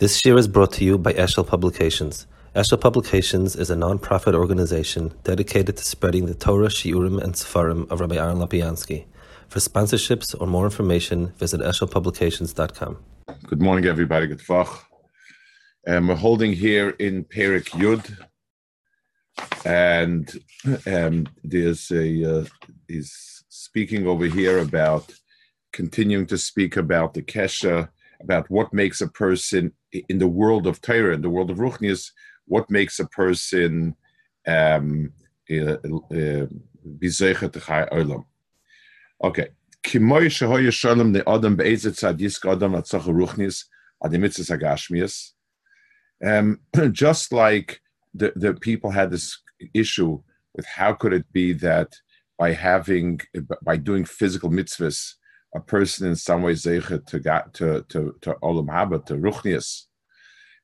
This year is brought to you by Eshel Publications. Eshel Publications is a non-profit organization dedicated to spreading the Torah, Shiurim, and Sefarim of Rabbi Aaron Lopiansky. For sponsorships or more information, visit eshelpublications.com. Good morning, everybody. Good Vach. Um, we're holding here in Perek Yud, and um, there's a uh, he's speaking over here about continuing to speak about the kesha, about what makes a person in the world of Torah, in the world of Ruchnius, what makes a person um, uh, uh, Okay. Kimoy shehoye shalom adam adimitzes. Um, just like the, the people had this issue with how could it be that by having by doing physical mitzvahs a person in some way zeichet to to to to olam haba to ruchnias.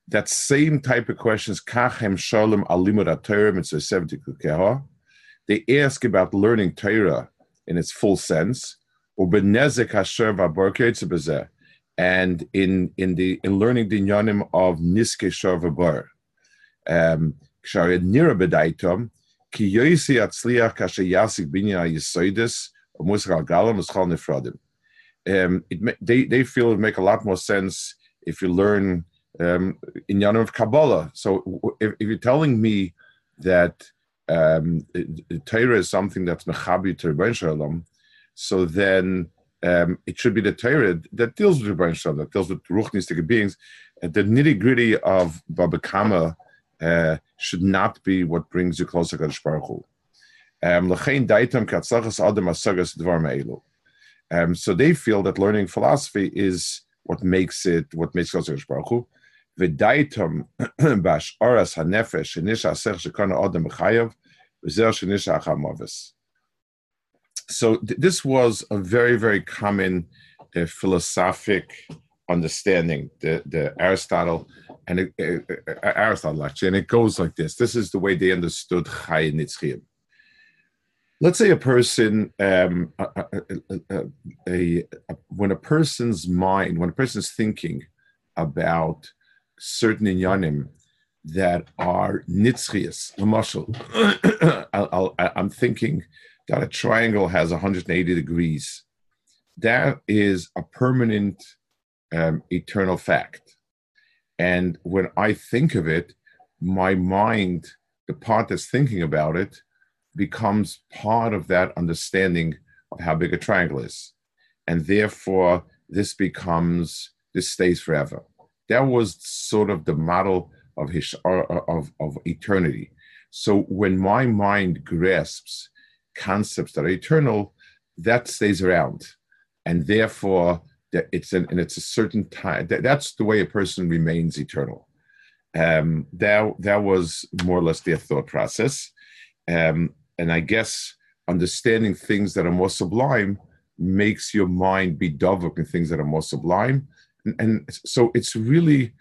That same type of questions kachem shalom alimud Torah mitzvah seventy kukeha. They ask about learning Torah in its full sense, and in in the in learning the inyanim of niske sharvabar. Um, ki yoisi atzliach kashe yasik binya yisoidis musar galam uschal nefradim um, it, they, they feel it make a lot more sense if you learn um, in Yanam of Kabbalah. So if, if, you're telling me that um, Torah is something that's mechabi to Rebbein Shalom, so then um, it should be the Torah that deals with Rebbein Shalom, that deals with ruchnistic beings. And the nitty gritty of Baba Kama uh, should not be what brings you closer to Baruch Hu. Um, um, so they feel that learning philosophy is what makes it, what makes Kodesh Baruch Hu. V'daitam bash oras hanefesh asech shekana odem b'chayav v'zer shenisha. So th- this was a very, very common uh, philosophic understanding, the, the Aristotle and uh, Aristotle actually, and it goes like this. This is the way they understood Chai Nitzchiyim let's say a person um, a, a, a, when a person's mind when a person's thinking about certain inyanim that are nitzchias lamashal i'm thinking that a triangle has 180 degrees. That is a permanent um, eternal fact. And when i think of it my mind the part that's thinking about it becomes part of that understanding of how big a triangle is. And therefore, this becomes, this stays forever. That was sort of the model of, his, of, of eternity. So when my mind grasps concepts that are eternal, that stays around. And therefore, it's an, and it's a certain time. That, that's the way a person remains eternal. Um, that that was more or less their thought process. Um, and I guess understanding things that are more sublime makes your mind be dovuk in things that are more sublime. And, and, so it's really,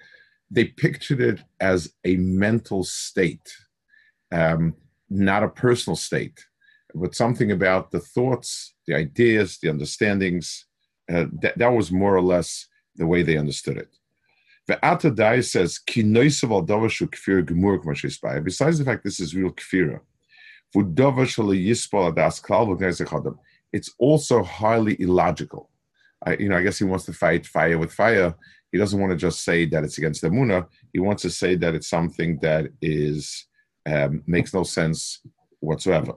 they pictured it as a mental state, um, not a personal state, but something about the thoughts, the ideas, the understandings. Uh, that, that was more or less the way they understood it. The Atadai says, Besides the fact this is real kfira, it's also highly illogical. I, you know, I guess he wants to fight fire with fire. He doesn't want to just say that it's against the Muna. He wants to say that it's something that is um, makes no sense whatsoever.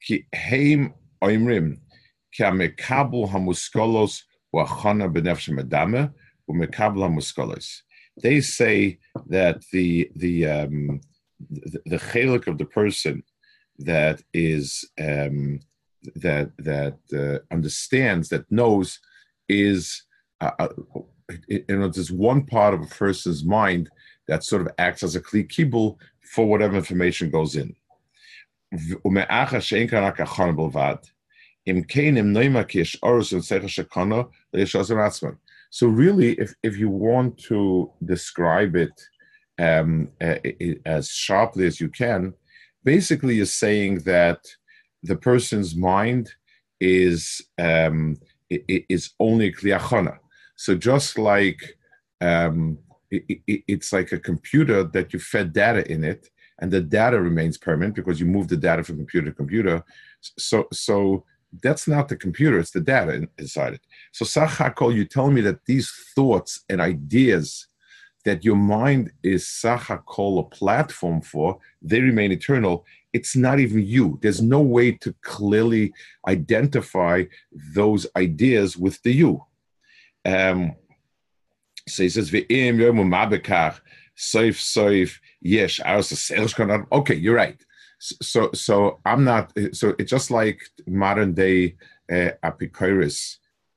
Ki heim oimrim ki hamuskolos. They say that the the um, the, the chelik of the person that is um, that that uh, understands that knows is uh, uh you know there's one part of a person's mind that sort of acts as a kli kibul for whatever information goes in. So really, if, if you want to describe it um, as sharply as you can, basically is saying that the person's mind is um, is only kliyachana. So just like um, it, it, it's like a computer that you fed data in it, and the data remains permanent because you move the data from computer to computer. So, so that's not the computer; it's the data inside it. So, Sachakol, you tell me that these thoughts and ideas that your mind is Sachakol a platform for, they remain eternal. It's not even you. There's no way to clearly identify those ideas with the you. Um, so he says, "Ve'im yom mabekach soif soif yesh aus Okay, you're right. So, so I'm not. So it's just like modern day uh,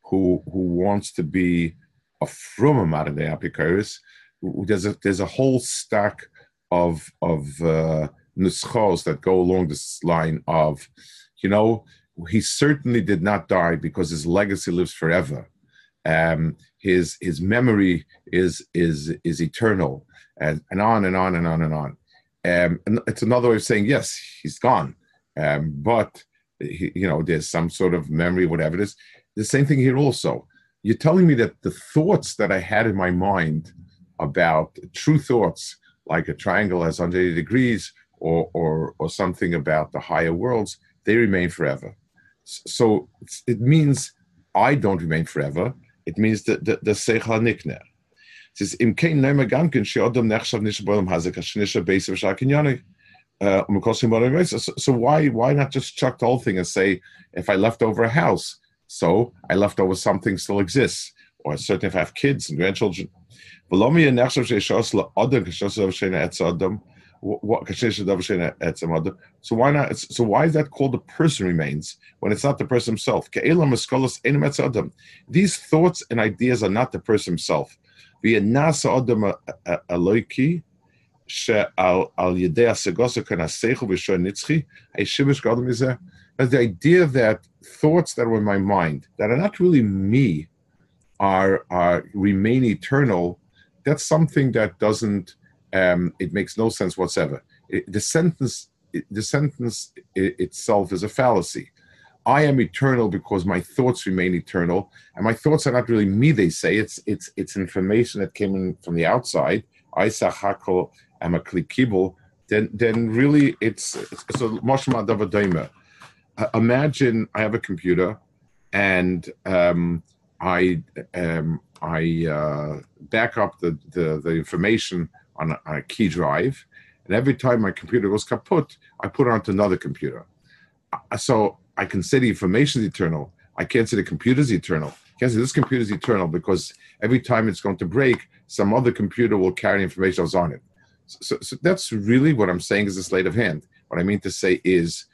who who wants to be a from a modern day Epicurus. There's a there's a whole stack of of uh, nuschos that go along this line of, you know, he certainly did not die because his legacy lives forever. Um, his his memory is is is eternal, and, and on and on and on and on. Um, and it's another way of saying yes, he's gone, um, but he, you know there's some sort of memory, whatever it is. The same thing here also. You're telling me that the thoughts that I had in my mind about true thoughts, like a triangle has 180 degrees, or or or something about the higher worlds, they remain forever. So it means I don't remain forever it means the the the seichel nikner. Says im kein neimer ganken she odom nechshav nisha bolam hazek ashnisha base shakinyani. Uh, so why why not just chuck the whole thing and say if I left over a house, so I left over something still exists, or certainly if I have kids and grandchildren. So why not? So why is that called the person remains when it's not the person himself? These thoughts and ideas are not the person himself. As the idea that thoughts that were in my mind that are not really me are, are remain eternal, that's something that doesn't um, it makes no sense whatsoever. It, the sentence, the sentence it, itself is a fallacy. I am eternal because my thoughts remain eternal, and my thoughts are not really me. They say it's it's it's information that came in from the outside. I sachakol am a klikibel. Then then really it's it's a moshma davadaimer. Uh, imagine I have a computer, and um, I um, I uh, back up the, the the information on a, on a key drive, and every time my computer goes kaput, I put it onto another computer. Uh, so I can say the information is eternal. I can't say the computer is eternal. I can't say this computer is eternal because every time it's going to break, some other computer will carry information that's on it. So, so that's really what I'm saying is a sleight of hand. What I mean to say is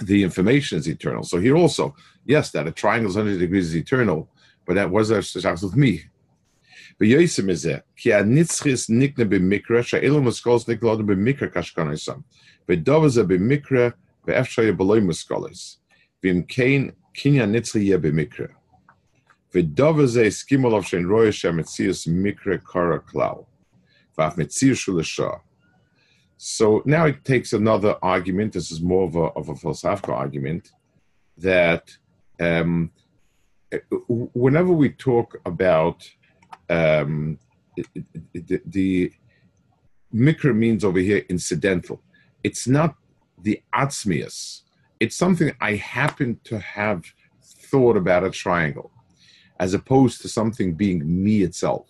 the information is eternal. So here also, yes, that a triangle is 100 degrees is eternal, but that was with me. ויועסם מזה, כי הנצחיס נקנה במקרה, שאלו מסקולס נקלודו במקרה קשקונסם, ודובר זה במקרה, ואפשר יהיה בלוי מסקולס, ואם כן, קניין נצחי יהיה במקרה. ודובר זה הסכים עליו שאין רואה שהמציאוס מקרה קורא כלל, ואף מציאוס הוא לשעה. So now it takes another argument. This is more of a, of a philosophical argument that um, whenever we talk about um, the, the mikra means over here incidental. It's not the atzmius. It's something I happen to have thought about a triangle, as opposed to something being me itself.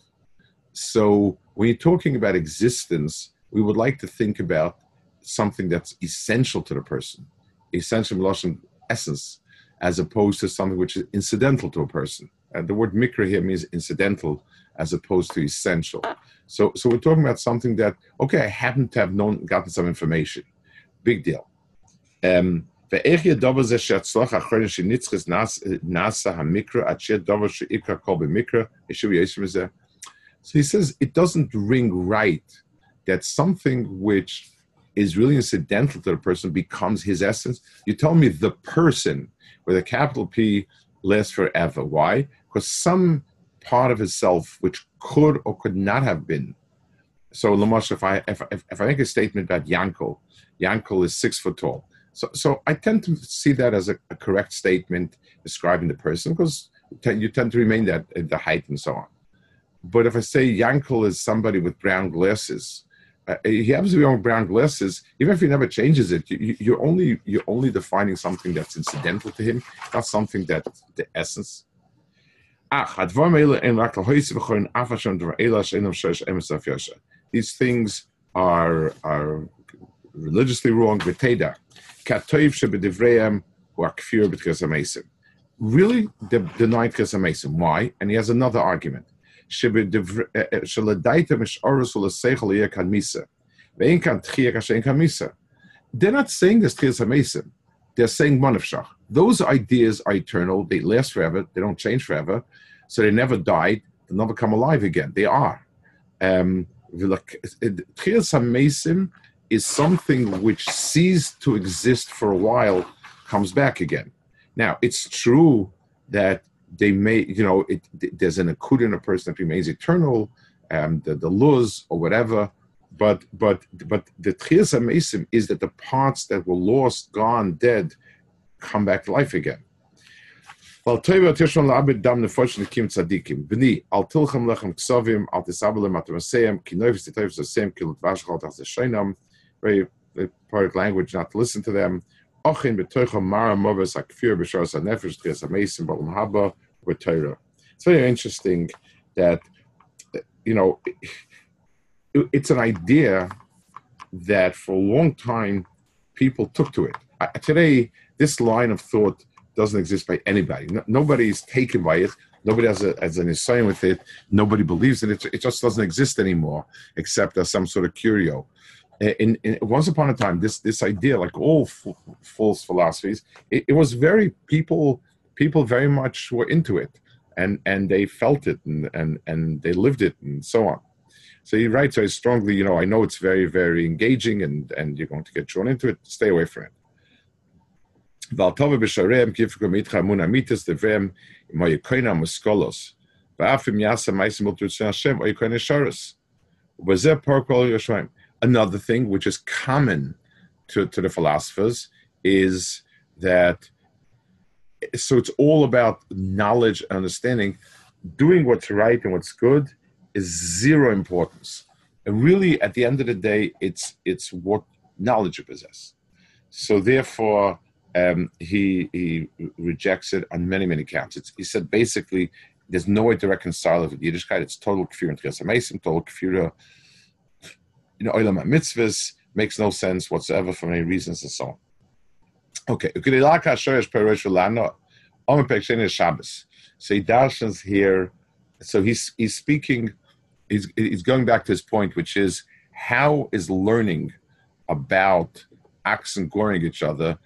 So when you're talking about existence, we would like to think about something that's essential to the person, essential Lashon essence, as opposed to something which is incidental to a person. And the word mikra here means incidental, as opposed to essential. So, so we're talking about something that okay, I happen to have known, gotten some information. Big deal. Um, so he says it doesn't ring right that something which is really incidental to the person becomes his essence. You tell me the person with a capital P lasts forever. Why? Because some part of himself which could or could not have been. So, Lamosh, if I if, if, if I make a statement about Yankel, Yankel is six foot tall. So, so I tend to see that as a, a correct statement describing the person because you tend to remain that the height and so on. but if I say Yankel is somebody with brown glasses, uh, he happens to be on brown glasses. Even if he never changes it, you, you're only you're only defining something that's incidental to him, not something that the essence. These things are are religiously wrong. Are Really, they deny tchas Why? And he has another argument. They're not saying this tchas hamesim. They're saying manavshach. Those ideas are eternal. They last forever. They don't change forever. So they never died. They never come alive again. They are. Um, Tchias HaMesim is something which ceased to exist for a while, comes back again. Now, it's true that they may, you know, it, there's an akut in a person that remains eternal, um, the, the luz or whatever, but but but the Tchias HaMesim is that the parts that were lost, gone, dead, come back to life again. Very, poetic language not to listen to them. V'teira. It's very interesting that, you know, it's an idea that for a long time people took to it. Today, this line of thought doesn't exist by anybody. No, nobody is taken by it. Nobody has, a, has an insight with it. Nobody believes in it. It just doesn't exist anymore, except as some sort of curio. In, once upon a time, this this idea, like all f- false philosophies, it, it, was very people people very much were into it and and they felt it and and, and they lived it and so on. So you're so i strongly you know i know it's very very engaging and and you're going to get drawn into it. Stay away from it. Another thing which is common to, to the philosophers is that so it's all about knowledge and understanding. Doing what's right and what's good is zero importance. And really, at the end of the day, it's it's what knowledge you possess. So therefore, um, he he rejects it on many many counts. It's, he said basically there's no way to reconcile it with Yiddishkeit. It's total kfir and tchias total kfir. You know, olam mitzvahs makes no sense whatsoever for many reasons and so on. Okay, so he here. So he's he's speaking. He's he's going back to his point, which is how is learning about and goring each other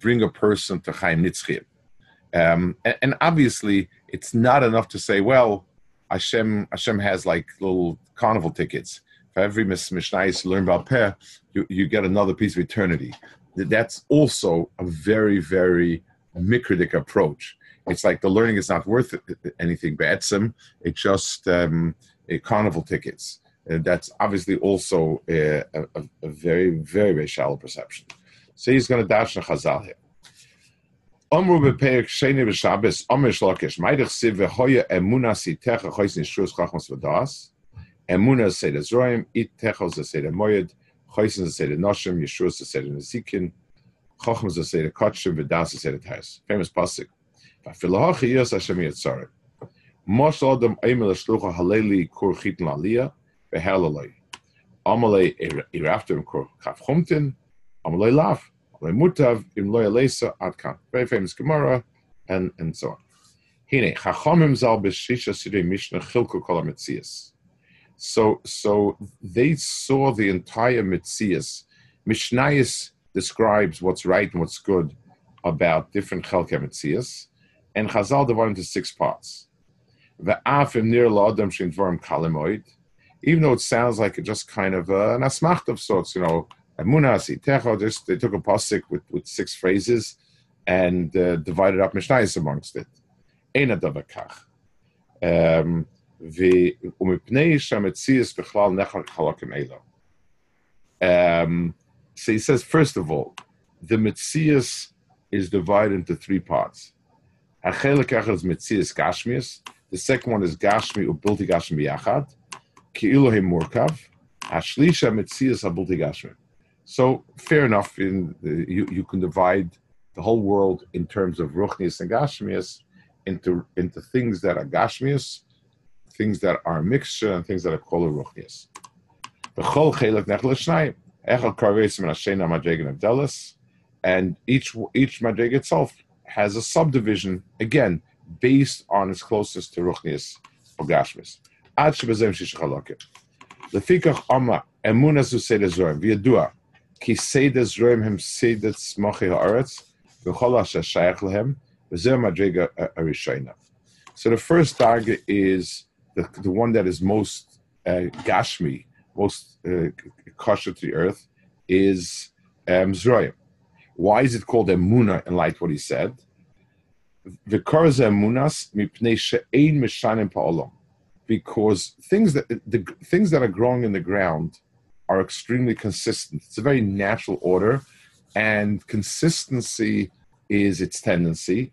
bring a person to Chaim Nitzchim. Um, and, and, obviously, it's not enough to say, well, Hashem, Hashem has like little carnival tickets. For every Mishnah you learn about Peh, you, you get another piece of eternity. That's also a very, very mikritic approach. It's like the learning is not worth anything, Be'etzim. It's just um, carnival tickets. And that's obviously also a, a, a very, very, very shallow perception. So he's going to dash a Chazal here. Omru beperik sheni b'Shabbos, Omer shlokish, Maidich siv v'hoya emuna sitecha chois nishus chachmas v'das, emuna seder zroim, it techos seder moyed, chois seder noshim, yeshus seder nezikin, chachmas seder kotshim, v'das seder tais. Famous pasuk. V'afilahachi yos Hashem yetzarim. Mos adam eimel shlucha haleli kur chitin v'helaloi. Amalei kur chumtin, Amalei Lav, Amalei Mutav, Adkan. Very famous Gemara, and, and so on. Hine, Chachamim Zal Beshisha Mishnah Chilku. So, so they saw the entire Metzias. Mishnayis describes what's right and what's good about different Chelke Metzias, and Chazal divided into six parts. Even though it sounds like it just kind of an asmacht of sorts, you know, just they took a pasuk with, with six phrases and uh, divided up Mishnayis amongst it. Um, um, so he says, first of all, the Metzias is divided into three parts. The second one is Gashmi Ubilti Gashmi Yachad, Murkav, Ashlisha Metzias Abulti. So fair enough, in you, you can divide the whole world in terms of Ruchnias and Gashmias into, into things that are Gashmias, things that are mixture, and things that are called Ruchnias. The Chol Nechel Shnayim, Echel Karvesim and Ashena Madregan Abdelis, and each each madrig itself has a subdivision again based on its closest to ruchnias or gashmis. Ad shebezem shishachalokim. Lefikach ama emuna zu seder zorim v'yadua ki seder zorim hem seder tzmochi haaretz v'chol asher shayach lehem v'zeh madriga arishayna. So the first target is the, the one that is most uh, gashmi, most uh, kosher to the earth, is um, Zroim. Why is it called emuna in light what he said? Because things that the things that are growing in the ground are extremely consistent. It's a very natural order, and consistency is its tendency.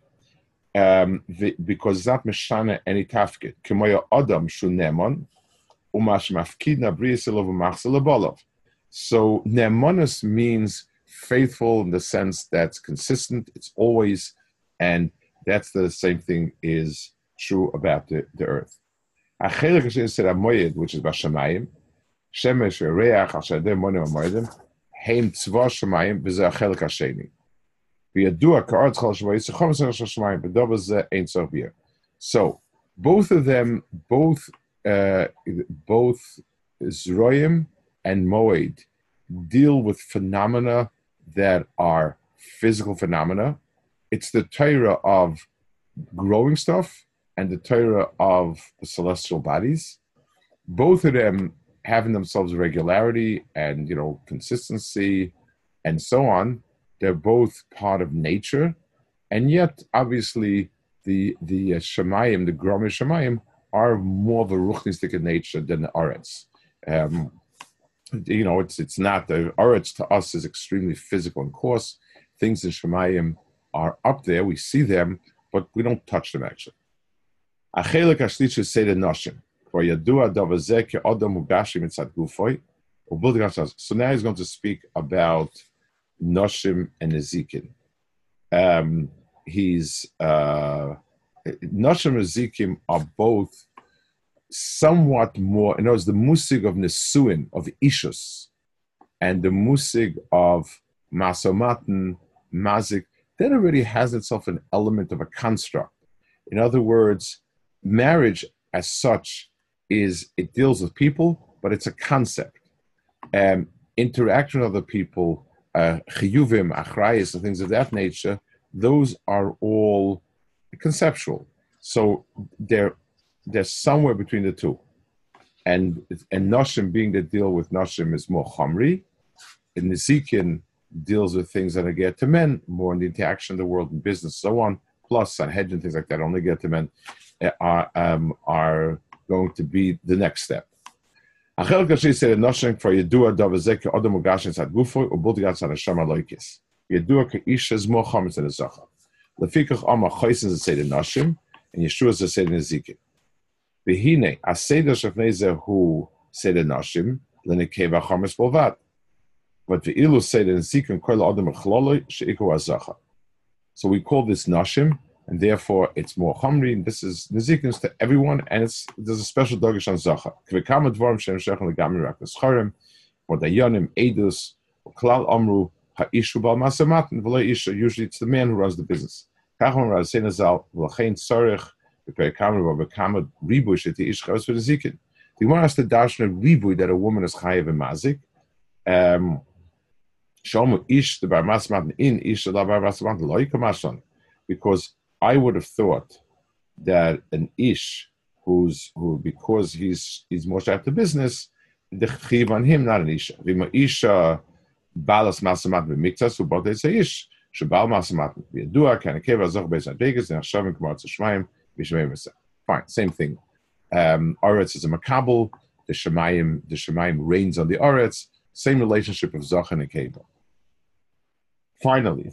Um, because that meshana any tafkid. Kemoya adam shu nemon, umash mafkidna briyasilov umachsalabolov. So nemonis means faithful in the sense that's consistent. It's always, and that's the same thing is true about the, the earth. which is Bashamayim, Shemesh Reach Ashadem Monim Amoyedim, Heim Tzva Shemayim, V'zeh Achelik Hasheni. So, both of them, both, uh, both Zroim and Moed, deal with phenomena that are physical phenomena. It's the Torah of growing stuff and the Torah of the celestial bodies. Both of them having themselves regularity and you know consistency and so on. They're both part of nature, and yet obviously the the uh, Shemayim, the Gromi Shemayim, are more of a ruchnistic in nature than the Aretz. Um, you know, it's it's not the Uretz to us is extremely physical and coarse. Things in Shemayim are up there. We see them, but we don't touch them actually. Achelik Ashlicha say the Noshim. For Yadua Davazek Odom Mugashim Mitzad Gufoy. So now he's going to speak about Noshim and Nezikin. Um, he's uh, Noshim and Nezikin are both somewhat more, in other words, the musig of Nesuin, of Ishus, and the musig of Masomatin, Mazik, that already has itself an element of a construct. In other words, marriage as such is, it deals with people, but it's a concept. Um, interaction with other people, uh, chiyuvim, achrayas, and things of that nature, those are all conceptual. So they're they're somewhere between the two. And and Noshim being the deal with Noshim is more Chamri. And Nizikin deals with things that are get to men, more in the interaction of the world and business, so on. Plus Sanhedrin, things like that only get to men eh, are, um, are going to be the next step. Achel Kashi said Noshim for Yedua Davazek Odom Ugashin Sad Gufo Ubuldigat Sad Hashem Aloikis. Yedua Kaish is more Chametz than a Zacha. Lefikach Amma Chaysin said Noshim and Yeshua said Ezekiel. V'hine, aseder shafnei hu seder nashim, lenekeva chames bolvat. But ve'ilu seder nesikin kol adam echloloi she'iku azacha. So we call this nashim, and therefore it's more chamri, and this is nezikins to everyone, and it's there's a special dogish on zacha. Kvekam dvarim shem shechem legami rak nescharim, or dayanim edus, klal amru, ha'ishu bal masamatin, v'lo isha, usually it's the man who runs the business. Kachon raz senazal, v'lachein tzarech, the Gemara has to darshan ribui that a woman is chayiv and mazik. Um, ish the bar masmat in ish the bar masmat loy because I would have thought that an ish who's who because he's he's more after business the chiv on him not an isha. Vima isha balas masamat b'miktas who bought a ish shebal masamat b'yadua kan akeva zoch beis advegas and hashavim k'mar tzishmayim Fine, same thing. Um, Oretz is a makabel. The Shemayim, the Shemayim reigns on the Oretz. Same relationship of Zoch and Akeba. Finally,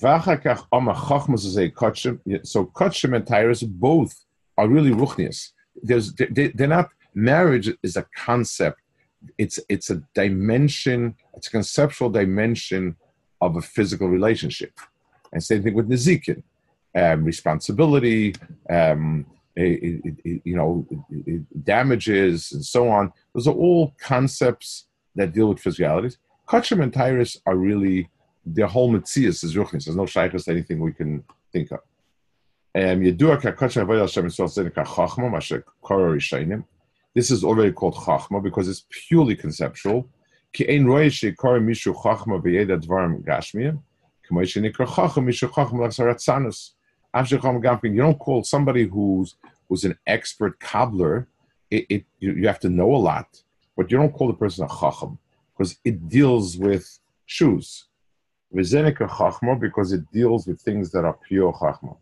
so Kachim and Tyrus both are really ruchnias. there's they, they're not marriage is a concept. It's it's a dimension it's a conceptual dimension of a physical relationship. And same thing with nizikin um, responsibility um, it, it, you know damages and so on. Those are all concepts that deal with physicalities. Kachim and tyrus are really their whole mitzias is ruchnis there's no shaykhs anything we can think of um, this is already called Chachma because it's purely conceptual. You don't call somebody who's who's an expert cobbler. It, it you, you, have to know a lot, but you don't call the person a chacham because it deals with shoes. Vizenika Chachma because it deals with things that are pure Chachma.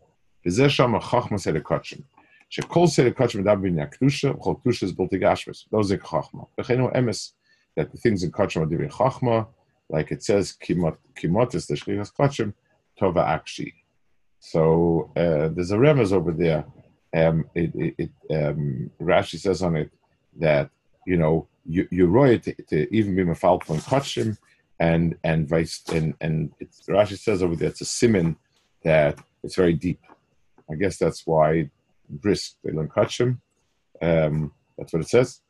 Vizesham Chachma Sedekachim. Shekol Sedekachim Dabin Yaktusha, Chotusha is built Gashmas. Those are Chachma. Bechenu Emes, that the things in Kachim are doing Chachma, like it says, Kimotis, the Shlichas Kachim, Tova Akshi. So uh, there's a remez over there. Um, it, it, it um, Rashi says on it that, you know, you, you're right to, to even be mafalpon Kachim and and vice and and it's, Rashi says over there it's a simon that it's very deep. I guess that's why brisk they learn kachim. Um, that's what it says.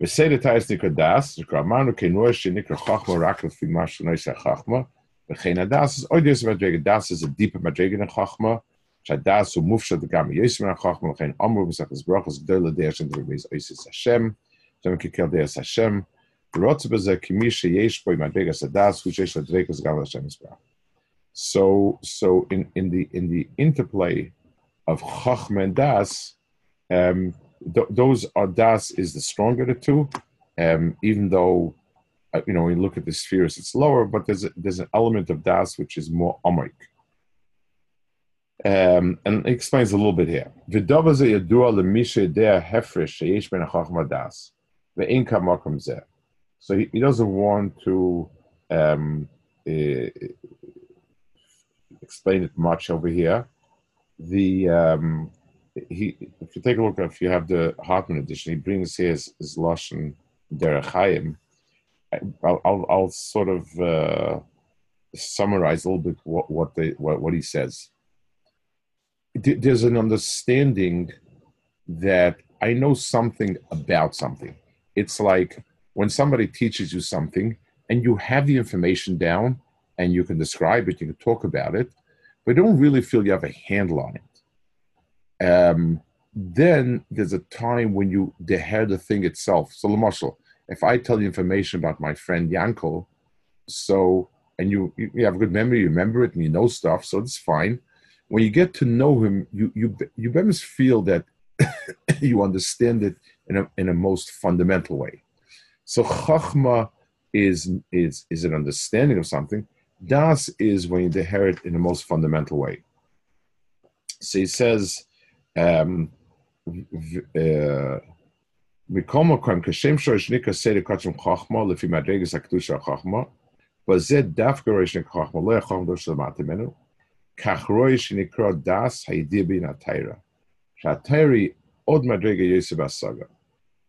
We say the tais nikra das. Amanu kenua she nikra chachma rakla fi mashu noisa chachma. V'chein adas is oidius madrega. Das is a deeper madrega than chachma. Shadas u mufsha the gam yismer chachma. V'chein amru v'sachas brachas gdola deir shen d'rebeis oisis Hashem. Shem kikel deir Hashem. Sheyesh. So, so in, in the in the interplay of Chachma and Das, um, th- those are Das is the stronger of the two, um, even though uh, you know when you look at the spheres it's lower, but there's a, there's an element of Das which is more Amrik. Um, and it explains a little bit here. So he, he doesn't want to um, uh, explain it much over here the um, he if you take a look if you have the Hartman edition, he brings here his, his Lashon Derechayim. I'll, I'll, I'll sort of uh, summarize a little bit what what, they, what what he says. There's an understanding that I know something about something. It's like when somebody teaches you something and you have the information down and you can describe it, you can talk about it, but don't really feel you have a handle on it. Um, then there's a time when you hear the thing itself. So, Lamashal, if I tell you information about my friend Yankel, so and you you have a good memory, you remember it, and you know stuff, so it's fine. When you get to know him, you you you almost feel that you understand it in a in a most fundamental way. So, chachma is is is an understanding of something, Das is when you inherit in the most fundamental way. So he says, um, uh, מכל מקום, כשם שיש נקרא סדר קודשם חוכמה, לפי מדרגת הקדושה החוכמה, וזה דווקא רואה שנקרא חוכמה, לא יכול לדור שלמדתי ממנו, כך רואה שנקרא דס הידיע בין התיירה. שהתיירה היא עוד מדרגה יוסף הסגה.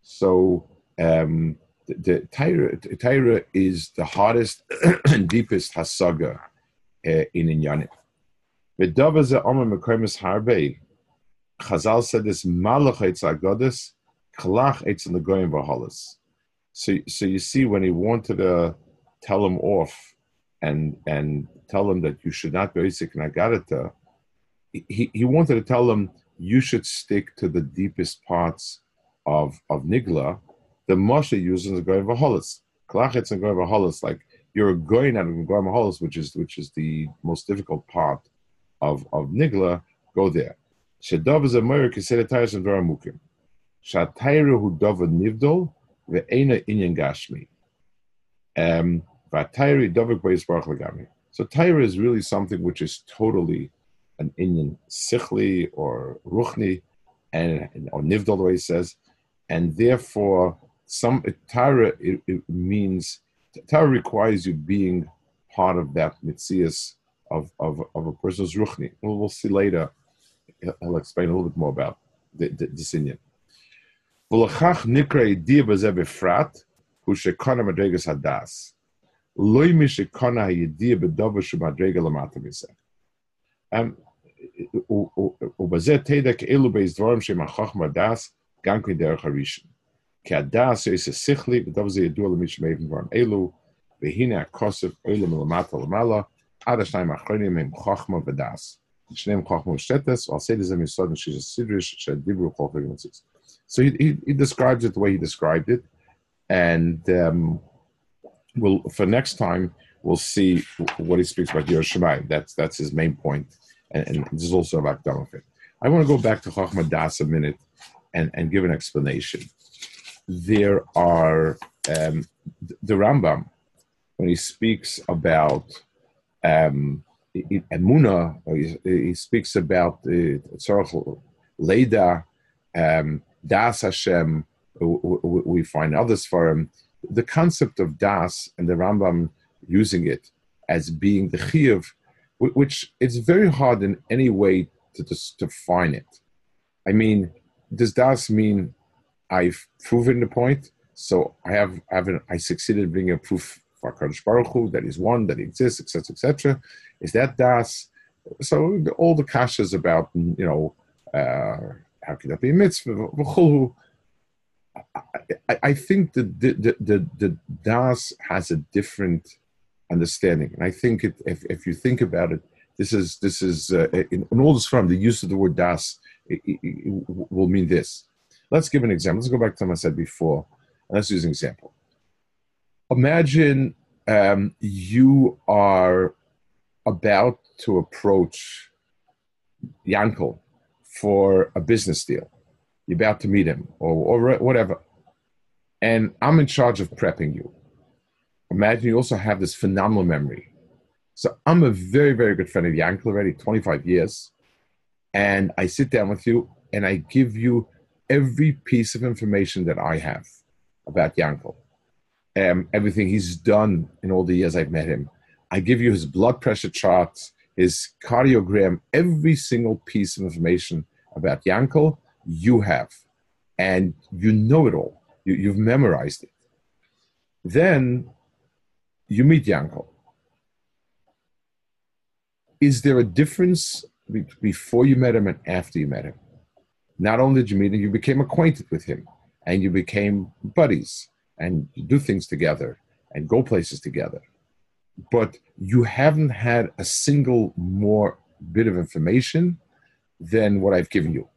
So, um, the Tyra, Tyra is the hardest and deepest hasaga uh, in Inyanim. Chazal said this malach etz agodas, kalach etz legoyim v'holas. So, so you see, when he wanted to tell him off and and tell him that you should not be Isaac Nagarata, he, he wanted to tell him you should stick to the deepest parts of of Nigla, the Moshe uses the Goyim Vaholis. Klachetz and Goyim Vaholis, like you're going at Goyim Vaholis, which is which is the most difficult part of of Nigla, go there. Shedov is a Moyer Kiseda Tayas and Varamukim. Shatayra hu Dova Nivdol ve'ena inyan Gashmi. Um, Vatayri Dovik Beis Baruch Legami. So Tyra is really something which is totally an Inyan Sichli or Ruchni, and or Nivdol, the way he says, and therefore some Tara it, it means Tara requires you being part of that mitzias of, of, of a person's ruchni. We'll, we'll see later. I'll explain a little bit more about the, the, this Indian. ולכך נקרא ידיע בזה בפרט, הוא שקונה מדרגס הדס. לא מי שקונה הידיע בדובר שמדרגה למטה מזה. ובזה תדע כאילו בייס דבורם שהם החוכמה דס, גם כן דרך הראשון. Kadah Seis Sichli, V'davzi Yadua L'mishmei V'mvarim Elu, V'hina Kosef Oilam L'mata L'mala, Ad Hashnayim Achronim Hem Chochma V'das. Shneim Chochma Shetes, Al Seid Zem Yisod Nishish Sidrish, Shed Dibru Chol Chagimatzis. So he, he, he, describes it the way he described it, and um, we'll, for next time we'll see what he speaks about Yerushalayim. That's that's his main point, and, and this is also about Domofit. I want to go back to Chochmah Das a minute and, and give an explanation. There are um, the Rambam, when he speaks about um, Emuna, he, speaks about uh, Leda, um, Das Hashem, we find others for him. The concept of Das and the Rambam using it as being the Chiyuv, which it's very hard in any way to define it. I mean, does Das mean I've proven the point? So I have, I, have an, I succeeded in bringing a proof for Kadosh Baruch Hu that is one, that exists, etc., etc. Is that Das? So all the kashas about you know uh, how can that be a mitzvah? I, I think that the, the, the, the Das has a different understanding. And I think it, if, if you think about it, this is, this is uh, in, in, all this form, the use of the word Das it, it, it will mean this. Let's give an example. Let's go back to what I said before. Let's use an example. Imagine um, you are about to approach Yankel for a business deal. You're about to meet him or, or whatever. And I'm in charge of prepping you. Imagine you also have this phenomenal memory. So I'm a very, very good friend of Yankel already, 25 years. And I sit down with you and I give you every piece of information that I have about Yankel. Um, everything he's done in all the years I've met him. I give you his blood pressure charts, his cardiogram, every single piece of information about Yankel you have, and you know it all. You, you've memorized it. Then you meet Yankel. Is there a difference before you met him and after you met him? Not only did you meet him, you became acquainted with him and you became buddies and do things together and go places together but you haven't had a single more bit of information than what I've given you.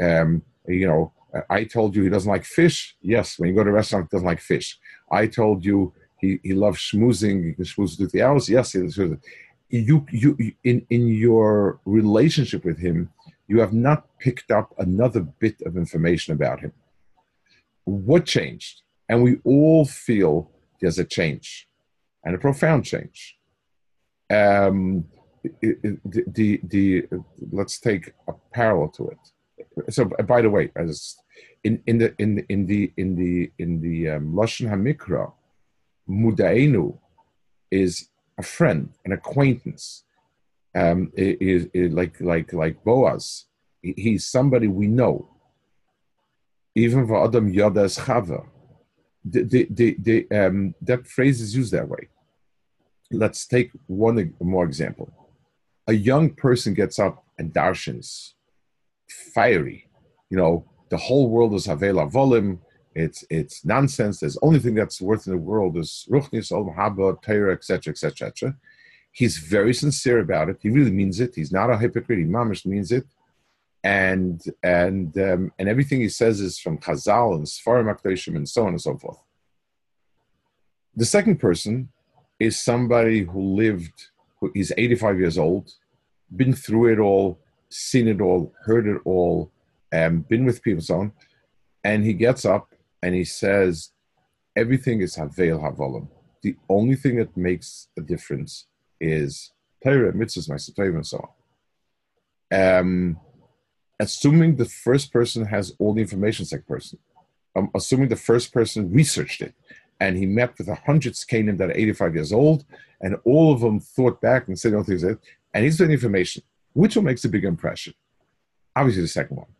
Um, you know, I told you he doesn't like fish. Yes, when you go to a restaurant, he doesn't like fish. I told you he, he loves schmoozing. He can schmooze through the hours. Yes, he you, you, in, in your relationship with him, you have not picked up another bit of information about him. What changed? And we all feel there's a change and a profound change. Um, the, the, the, let's take a parallel to it. So, by the way, as in, in the in in the in the in the um, lashon hamikra, mudaenu is a friend, an acquaintance. Um, is, like like like Boaz. He's somebody we know. Even for Adam Yada Chava. The, the, the, um, that phrase is used that way let's take one more example. A young person gets up and darshans, fiery. You know, the whole world is Havela Volim. It's it's nonsense. There's only thing that's worth in the world is Ruchnis, Ol Haba, Torah, etc., etc., etc. He's very sincere about it. He really means it. He's not a hypocrite. He mamish means it. And and um, and everything he says is from Chazal and Sfarim and so on and so forth. The second person is somebody who lived, who is 85 years old, been through it all, seen it all, heard it all, and um, been with people, so on. And he gets up and he says, everything is Havel Havolim. The only thing that makes a difference is Torah, mitzvahs, Ma'aseh and so on. Um, assuming the first person has all the information, second person, um, assuming the first person researched it, and he met with a hundred Skanim that are 85 years old, and all of them thought back and said all things, and he's information. Which one makes a big impression? Obviously, the second one,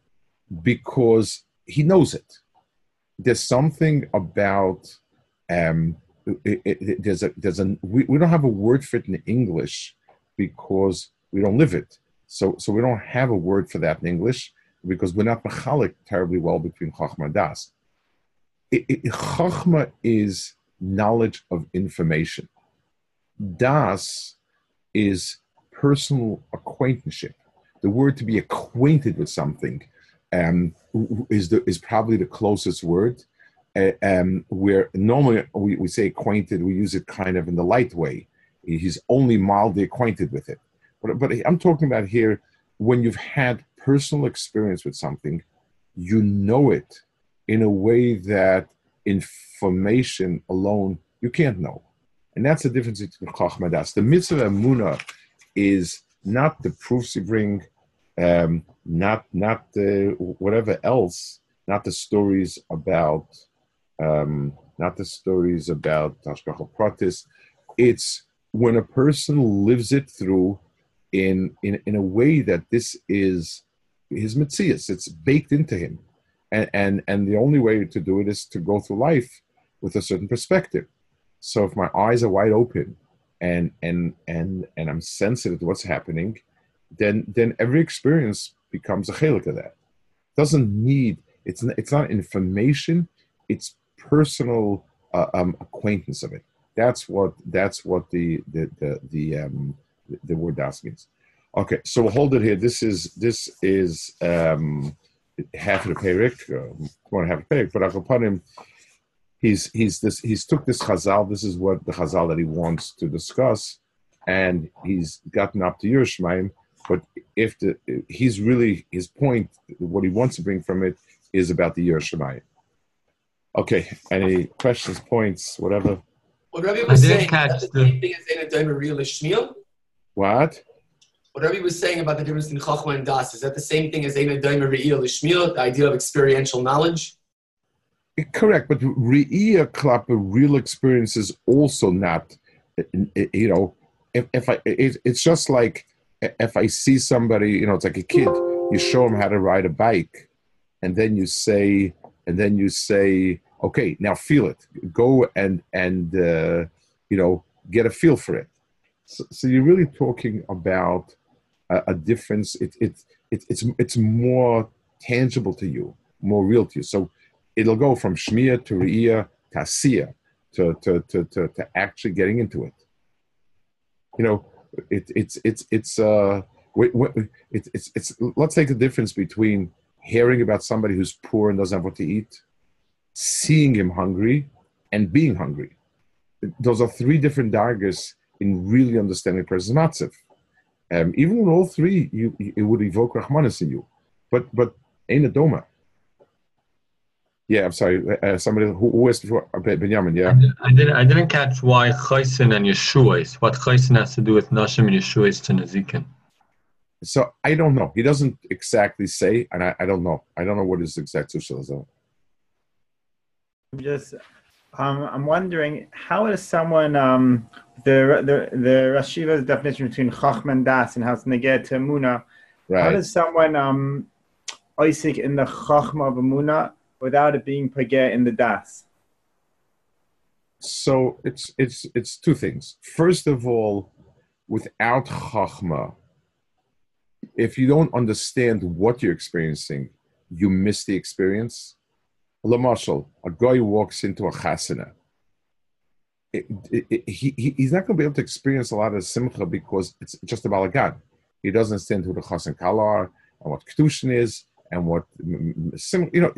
because he knows it. there's something about um, it, it, there's a there's a we, we don't have a word for it in English because we don't live it. So so we don't have a word for that in English because we're not mechalik terribly well between chachma and das. It, it, chachma is knowledge of information. Das is personal acquaintanceship. The word to be acquainted with something um, is the, is probably the closest word. Um, where normally we, we say acquainted, we use it kind of in the light way. He's only mildly acquainted with it. But, but I'm talking about here when you've had personal experience with something, you know it in a way that information alone you can't know. And that's the difference between Chachma Das. The mitzvah Muna is not the proofs you bring, um, not not the, whatever else, not the stories about, um, not the stories about Tashkachal Pratis. It's when a person lives it through in, in, in a way that this is his mitzias, it's baked into him. And, and, and the only way to do it is to go through life with a certain perspective. So if my eyes are wide open and and and and I'm sensitive to what's happening, then then every experience becomes a chelik of that. It doesn't need it's it's not information, it's personal uh, um, acquaintance of it. That's what that's what the the the the, um, the word das means. Okay, so we'll hold it here. This is this is um, half of the Perek, uh, more half a Perek, but I'll put him he's he's this he's took this chazal. This is what the chazal that he wants to discuss, and he's gotten up to Yerushalayim. But if the he's really his point, what he wants to bring from it is about the Yerushalayim. Okay, any questions, points, whatever? What Rabbi was saying, catch the same thing as in a real Ishmael? What? What Rabbi was saying about the difference in Chachma and Das, is that the same thing as Eina Daima Re'il Ishmael, the idea of experiential knowledge? Correct, but Re'ia Klappa, real experience is also not, you know, if, if I, it, it's just like if I see somebody, you know, it's like a kid, you show him how to ride a bike, and then you say, and then you say, okay, now feel it. Go and and uh, you know get a feel for it. So, so you're really talking about a, a difference. It, it, it, it's it's more tangible to you, more real to you. So it'll go from shmir to re'iyah to to, to, to, to, to actually getting into it. You know, it, it's it's it's uh, it, it's it's let's take the difference between hearing about somebody who's poor and doesn't have what to eat seeing him hungry, and being hungry. Those are three different daggers in really understanding person's matziv. Um, even with all three, you, it would evoke Rahmanis in you. But but ain't a doma. Yeah, I'm sorry. Uh, somebody who, who asked before, uh, Benjamin. Yeah, I, did, not I didn't catch why Chaysin and Yeshua's. What Chaysin has to do with Nashim and Yeshua's to Nezikin. So I don't know. He doesn't exactly say, and I, I don't know. I don't know what his exact social is. I'm just um, I'm wondering how does someone um, the the the Rashiva's definition between Chachma and Das and how it's neged to Muna. Right. How does someone um, Isaac in the Chachma of Muna without it being Pageh in the Das? So it's it's it's two things. First of all, without Chachma, if you don't understand what you're experiencing, you miss the experience Lamashal, a guy walks into a chasana. It, it, it, he, he's not going to be able to experience a lot of simcha because it's just about a balagan. He doesn't understand who the chasen kala are and what kedushin is and what you know.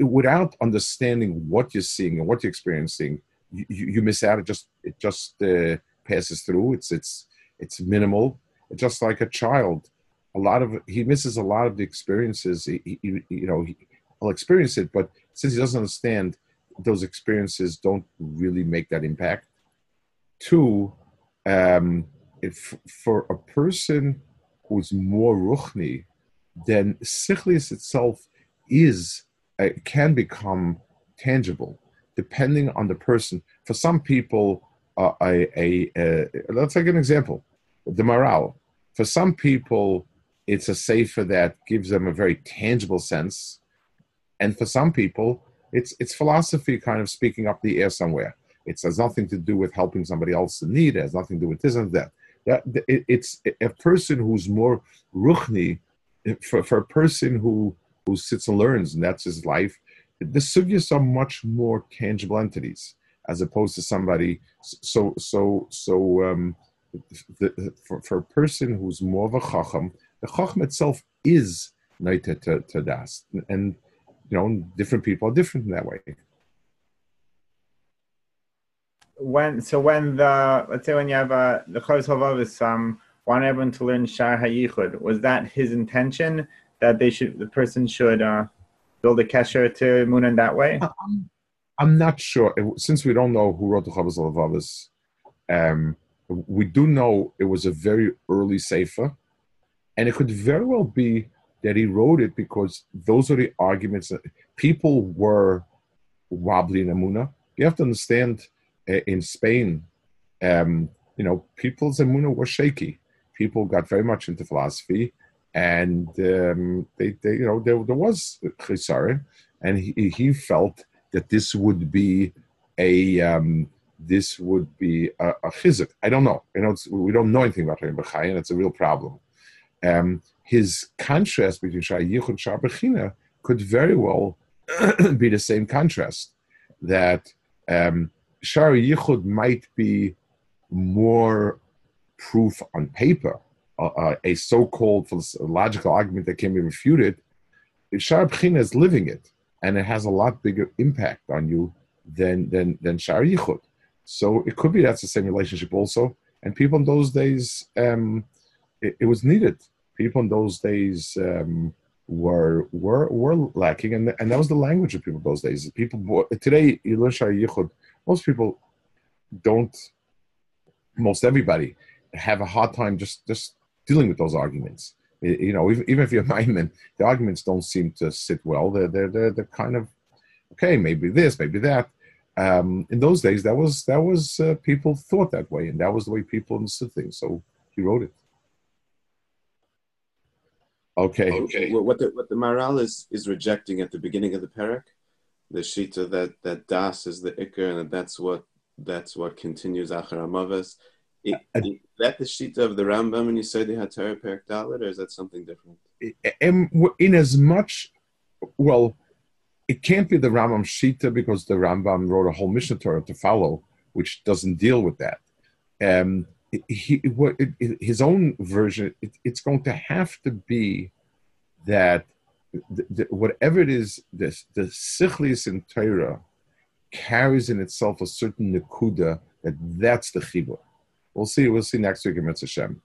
without understanding what you're seeing and what you're experiencing, you, you miss out. It just it just uh, passes through. It's it's it's minimal. Just like a child. A lot of he misses a lot of the experiences. He, he, you know, he, will experience it, but since he doesn't understand, those experiences don't really make that impact. Two, um, if for a person who's more ruchni, then sichlis itself is uh, can become tangible depending on the person. For some people, uh, a, a, a, let's take an example, the morale. For some people, it's a sefer that gives them a very tangible sense and for some people, It's it's philosophy kind of speaking up the air somewhere. It has nothing to do with helping somebody else in need. It has nothing to do with this and that. That it, it's a person who's more ruchni, for, for a person who who sits and learns, and that's his life. The sugyas are much more tangible entities as opposed to somebody. So so so um, the, for, for a person who's more of a chacham, the chacham itself is naita to, to das, and you know different people are different in that way. When so when the let's say when you have a the Chovos HaLevavos um want everyone to learn Shar HaYichud, was that his intention that they should the person should uh, build a kesher to Moon in that way? I'm, I'm not sure since we don't know who wrote the Chovos HaLevavos. Um, we do know it was a very early sefer, and it could very well be that he wrote it because those are the arguments that people were wobbly in Amuna. You have to understand uh, in Spain, um, you know, people's Amuna were shaky. People got very much into philosophy, and um, they, they, you know, there, there was Chisare, and he, he felt that this would be a um, this would be a, a. I don't know. You know, we don't know anything about Rebbe Bechai, and it's a real problem. Um, his contrast between Shar Yichud and Shar Bechina could very well be the same contrast. That um, Yichud might be more proof on paper, uh, a so-called logical argument that can be refuted. Shar Bechina is living it, and it has a lot bigger impact on you than than than Shar Yichud. So it could be that's the same relationship also. And people in those days, um, it, it, was needed. People in those days um, were were were lacking, and and that was the language of people those days. People today, most people don't. Most everybody have a hard time just just dealing with those arguments. You know, even, even if you're mindman, the arguments don't seem to sit well. They're, they're, they're, they're kind of, okay, maybe this, maybe that um, in those days, that was that was uh, people thought that way, and that was the way people understood things. So he wrote it. Okay. Okay. What the what the Maharal is is rejecting at the beginning of the Perek, the shita that that das is the ikr, and that that's what that's what continues achar amavas. Is that the shita of the Rambam when you say the Hatara Perek Dalit, or is that something different? In as much, well, it can't be the Rambam Shita because the Rambam wrote a whole Mishneh Torah to follow, which doesn't deal with that. Um, he, what, it, it, his own version, it, it's going to have to be that the, the, whatever it is, this, the Sichlis in Torah carries in itself a certain Nakuda that that's the Chibur. We'll see. We'll see next week in Mitzvah Shem.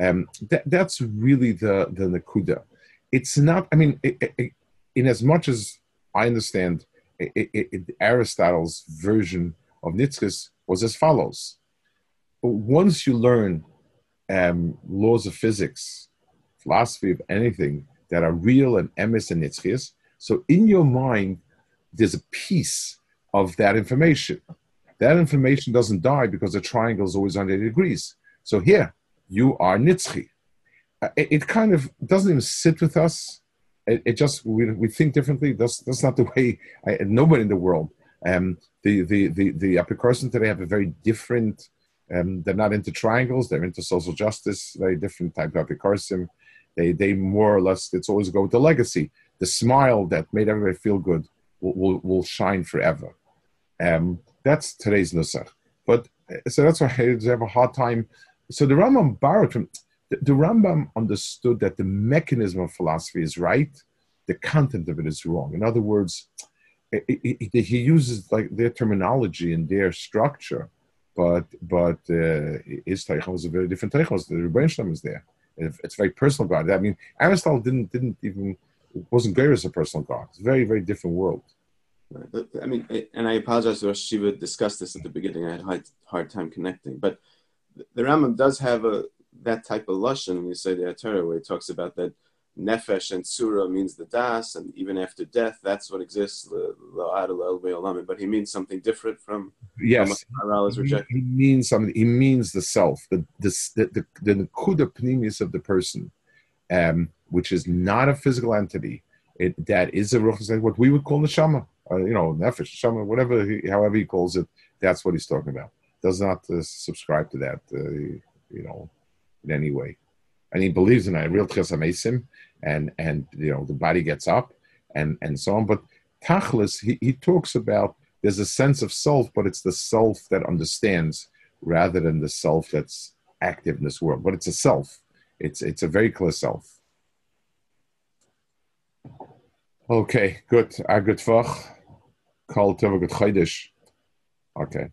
Um, that, that's really the the Nakuda. It's not. I mean, in as much as I understand it, it, it, Aristotle's version of Nitzchis was as follows. Once you learn um, laws of physics, philosophy of anything that are real and emes and Nitzchis, so in your mind, there's a piece of that information. That information doesn't die because the triangle is always 180 degrees. So here, you are Nitzchi. Uh, it, it kind of doesn't even sit with us it, it just we, we think differently. That's that's not the way. I, nobody in the world. Um, the the the the Apicursion today have a very different. Um, they're not into triangles. They're into social justice. Very different type of Apicursion. They they more or less. It's always go with the legacy. The smile that made everybody feel good will will, will shine forever. Um, that's today's nusach. But so that's why I have a hard time. So the Rambam borrowed from the, the Rambam understood that the mechanism of philosophy is right, the content of it is wrong. In other words, it, it, it, he uses like their terminology and their structure, but but uh, his teichon was a very different teichon. The Rebbeinu is there. It's very personal God. I mean, Aristotle didn't didn't even wasn't great as a personal God. It's a very very different world. I mean, and I apologize to Shiva discussed this at the beginning. I had a hard, hard time connecting, but the Rambam does have a that type of lashon when you say the Torah, where it talks about that nefesh and surah means the das, and even after death, that's what exists. But he means something different from yes. He, he means something. He means the self, the the the the, the kuda of the person, um, which is not a physical entity. It, that is a what we would call the shama. uh, you know, nefesh, some whatever, he, however he calls it. That's what he's talking about. Does not uh, subscribe to that, uh, you know, in any way. And he believes in a real chesamesim, and and you know the body gets up, and and so on. But tachlis, he, he talks about there's a sense of self, but it's the self that understands rather than the self that's active in this world. But it's a self. It's it's a very clear self. Okay, good. A good Fach. Kol Tova. Okay.